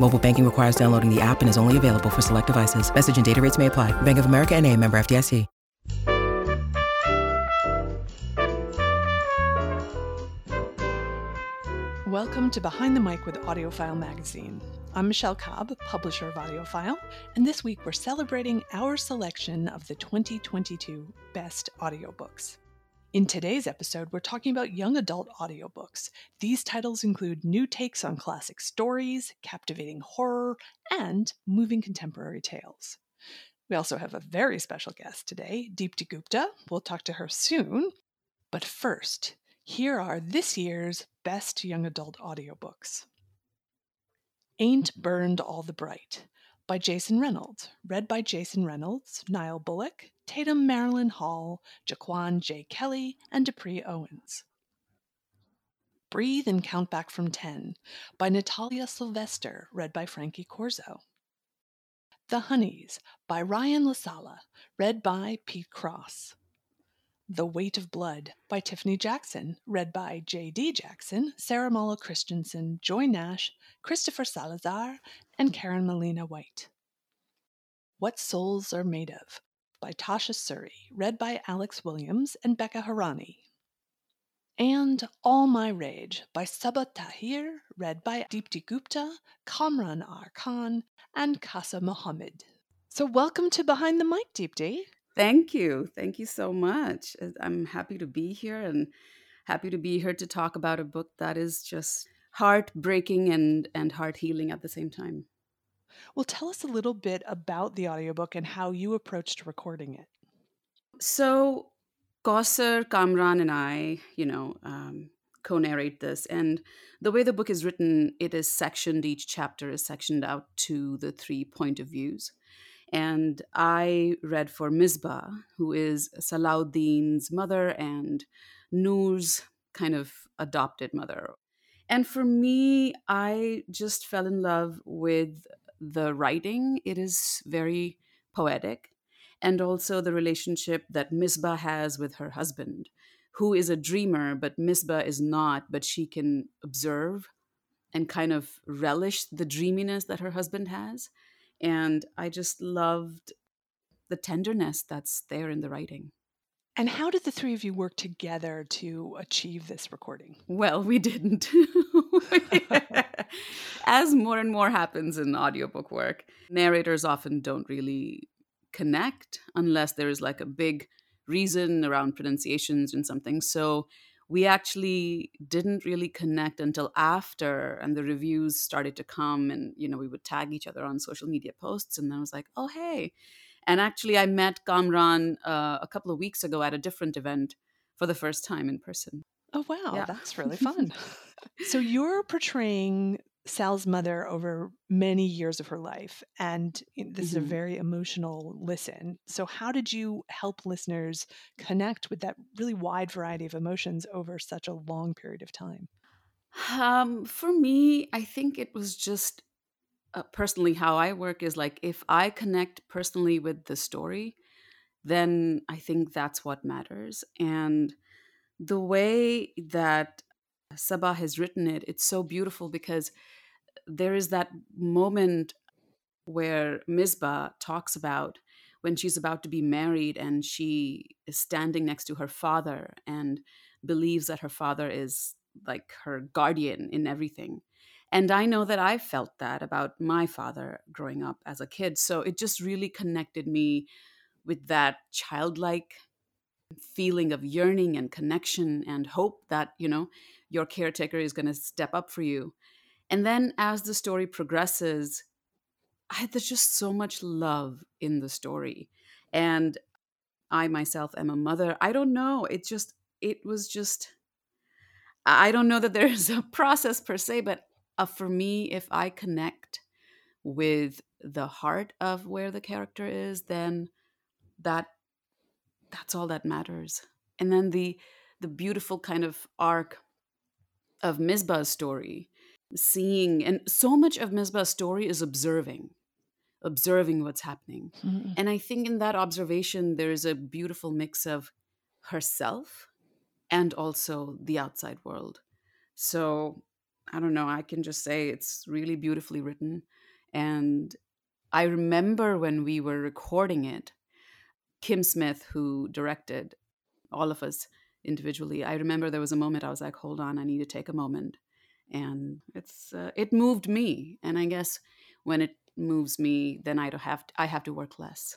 Mobile banking requires downloading the app and is only available for select devices. Message and data rates may apply. Bank of America and a member FDIC. Welcome to Behind the Mic with AudioFile Magazine. I'm Michelle Cobb, publisher of AudioFile, and this week we're celebrating our selection of the 2022 best audiobooks. In today's episode, we're talking about young adult audiobooks. These titles include new takes on classic stories, captivating horror, and moving contemporary tales. We also have a very special guest today, Deepti Gupta. We'll talk to her soon. But first, here are this year's best young adult audiobooks. Ain't Burned All the Bright by Jason Reynolds, read by Jason Reynolds, Nile Bullock, Tatum Marilyn Hall, Jaquan J. Kelly, and Dupree Owens. Breathe and Count Back from 10 by Natalia Sylvester, read by Frankie Corzo. The Honeys by Ryan La Sala, read by Pete Cross. The Weight of Blood by Tiffany Jackson, read by J.D. Jackson, Sarah Mollo-Christensen, Joy Nash, Christopher Salazar, and Karen Malina White. What Souls Are Made Of by Tasha Suri, read by Alex Williams and Becca Harani. And All My Rage by Sabaa Tahir, read by Deepti Gupta, Kamran R. Khan, and Kausar Mohammed. So, welcome to Behind the Mic, Deepti. Thank you. Thank you so much. Uh, I'm happy to be here and happy to be here to talk about a book that is just heartbreaking and, and heart healing at the same time. Well, tell us a little bit about the audiobook and how you approached recording it. So, Kausar, Kamran, and I, you know, um, co narrate this. And the way the book is written, it is sectioned, each chapter is sectioned out to the three point of views. And I read for Misbah, who is Salahuddin's mother and Noor's kind of adopted mother. And for me, I just fell in love with the writing. It is very poetic. And also the relationship that Misbah has with her husband, who is a dreamer, but Misbah is not, but she can observe and kind of relish the dreaminess that her husband has. And I just loved the tenderness that's there in the writing. And how did the three of you work together to achieve this recording? Well, we didn't. As more and more happens in audiobook work, narrators often don't really connect unless there is like a big reason around pronunciations and something. So we actually didn't really connect until after and the reviews started to come and you know we would tag each other on social media posts and then i was like oh hey. And actually i met kamran uh, a couple of weeks ago at a different event for the first time in person. Oh wow. Yeah. that's really fun. So you're portraying Sal's mother over many years of her life. And this mm-hmm. is a mm-hmm. very emotional listen. So, how did you help listeners connect with that really wide variety of emotions over such a long period of time? Um, for me, I think it was just uh, personally how I work is like if I connect personally with the story, then I think that's what matters. And the way that Sabaa has written it, it's so beautiful because there is that moment where Misbah talks about when she's about to be married and she is standing next to her father and believes that her father is like her guardian in everything. And I know that I felt that about my father growing up as a kid. So it just really connected me with that childlike feeling of yearning and connection and hope that, you know, your caretaker is going to step up for you. And then as the story progresses, I, there's just so much love in the story. And I myself am a mother. I don't know. It just, it was just, I don't know that there's a process per se, but uh, for me, if I connect with the heart of where the character is, then that that's all that matters. And then the the beautiful kind of arc of Misbah's story, seeing and so much of Misbah's story is observing, observing what's happening. Mm-hmm. And I think in that observation there's a beautiful mix of herself and also the outside world. So I don't know, I can just say it's really beautifully written. And I remember when we were recording it, Kim Smith, who directed all of us individually, I remember there was a moment I was like, hold on, I need to take a moment. And it's uh, it moved me. And I guess when it moves me, then I don't have to, I have to work less.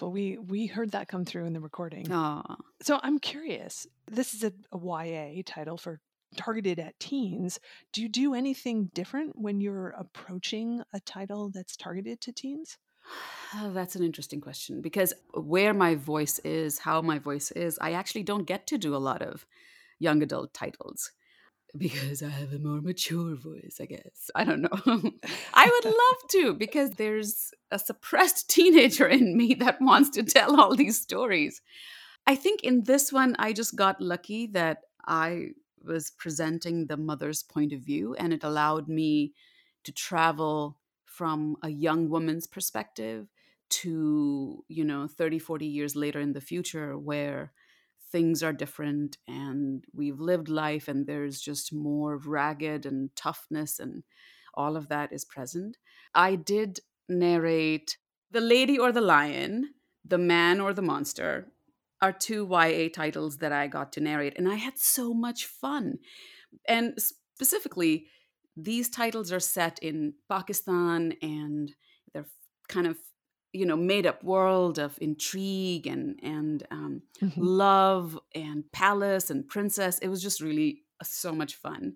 Well, we we heard that come through in the recording. Aww. So I'm curious. This is a, a YA title for targeted at teens. Do you do anything different when you're approaching a title that's targeted to teens? Oh, that's an interesting question because where my voice is, how my voice is, I actually don't get to do a lot of young adult titles because I have a more mature voice, I guess. I don't know. I would love to because there's a suppressed teenager in me that wants to tell all these stories. I think in this one, I just got lucky that I was presenting the mother's point of view and it allowed me to travel from a young woman's perspective to, you know, 30, 40 years later in the future where things are different and we've lived life and there's just more ragged and toughness and all of that is present. I did narrate The Lady or the Lion, The Man or the Monster are two YA titles that I got to narrate and I had so much fun. And specifically, these titles are set in Pakistan and they're kind of you know made up world of intrigue and and um, mm-hmm. love and palace and princess. It was just really uh, so much fun.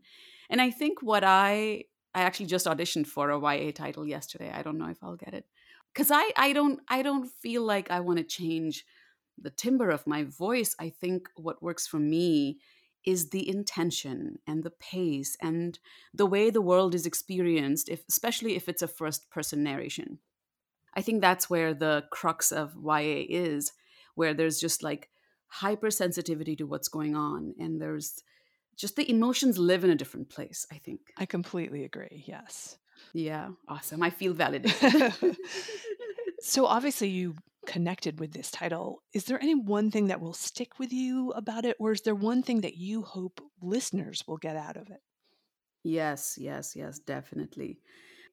And i think what i i actually just auditioned for a ya title yesterday. I don't know if i'll get it. Because i i don't i don't feel like i want to change the timbre of my voice. I think what works for me is the intention and the pace and the way the world is experienced if especially if it's a first person narration I think that's where the crux of YA is, where there's just like hypersensitivity to what's going on and there's just the emotions live in a different place, I think. I completely agree. Yes. Yeah, awesome. I feel validated. so obviously you connected with this title. Is there any one thing that will stick with you about it or is there one thing that you hope listeners will get out of it? Yes, yes, yes, definitely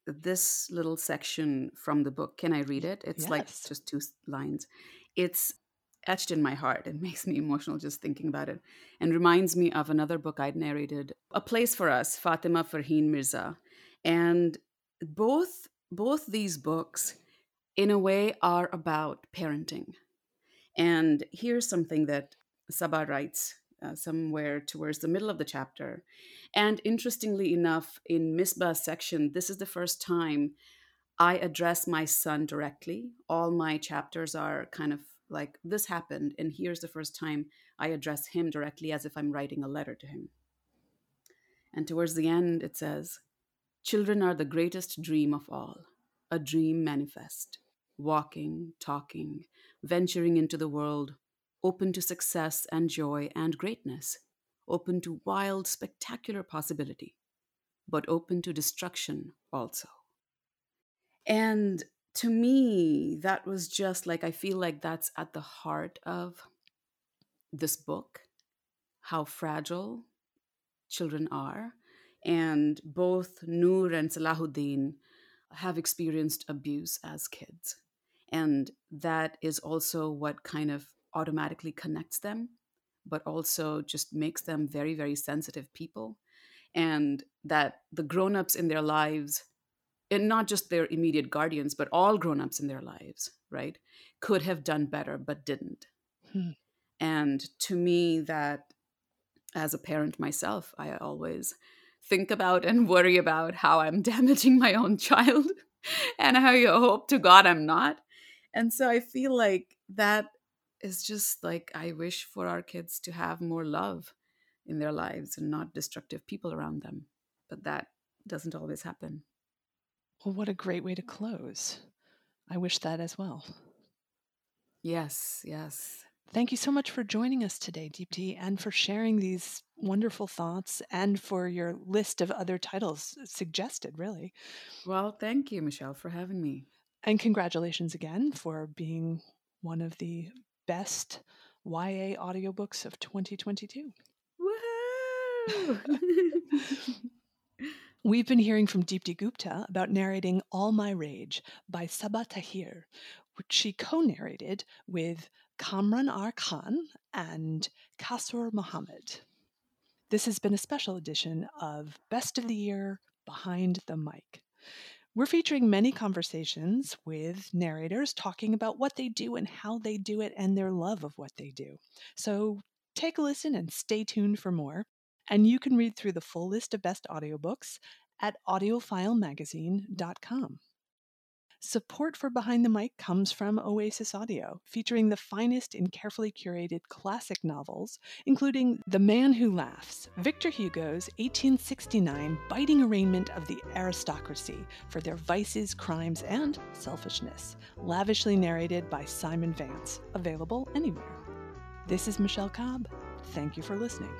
this little section from the book. Can I read it? It's yes. like just two lines. It's etched in my heart. It makes me emotional just thinking about it and reminds me of another book I'd narrated, A Place for Us, Fatima Farheen Mirza. And both both these books in a way are about parenting. And here's something that Sabaa writes uh, somewhere towards the middle of the chapter. And interestingly enough, in Misbah's section, this is the first time I address my son directly. All my chapters are kind of like, this happened, and here's the first time I address him directly as if I'm writing a letter to him. And towards the end, it says, Children are the greatest dream of all, a dream manifest, walking, talking, venturing into the world, open to success and joy and greatness, open to wild, spectacular possibility, but open to destruction also. And to me, that was just like, I feel like that's at the heart of this book how fragile children are. And both Noor and Salahuddin have experienced abuse as kids. And that is also what kind of automatically connects them, but also just makes them very, very sensitive people. And that the grown ups in their lives, and not just their immediate guardians, but all grown ups in their lives, right, could have done better, but didn't. Hmm. And to me, that as a parent myself, I always think about and worry about how I'm damaging my own child and how you hope to God I'm not. And so I feel like that is just like I wish for our kids to have more love in their lives and not destructive people around them. But that doesn't always happen. Well, what a great way to close. I wish that as well. Yes, yes. Thank you so much for joining us today, Deepti, and for sharing these wonderful thoughts and for your list of other titles suggested, really. Well, thank you, Michelle, for having me. And congratulations again for being one of the best YA audiobooks of 2022. Woohoo! We've been hearing from Deepti Gupta about narrating All My Rage by Sabaa Tahir, which she co narrated with Kamran R. Khan and Kausar Mohammed. This has been a special edition of Best of the Year Behind the Mic. We're featuring many conversations with narrators talking about what they do and how they do it and their love of what they do. So take a listen and stay tuned for more. And you can read through the full list of best audiobooks at audiofilemagazine.com. Support for Behind the Mic comes from Oasis Audio, featuring the finest in carefully curated classic novels, including The Man Who Laughs, Victor Hugo's 1869 biting arraignment of the aristocracy for their vices, crimes, and selfishness, lavishly narrated by Simon Vance, available anywhere. This is Michelle Cobb. Thank you for listening.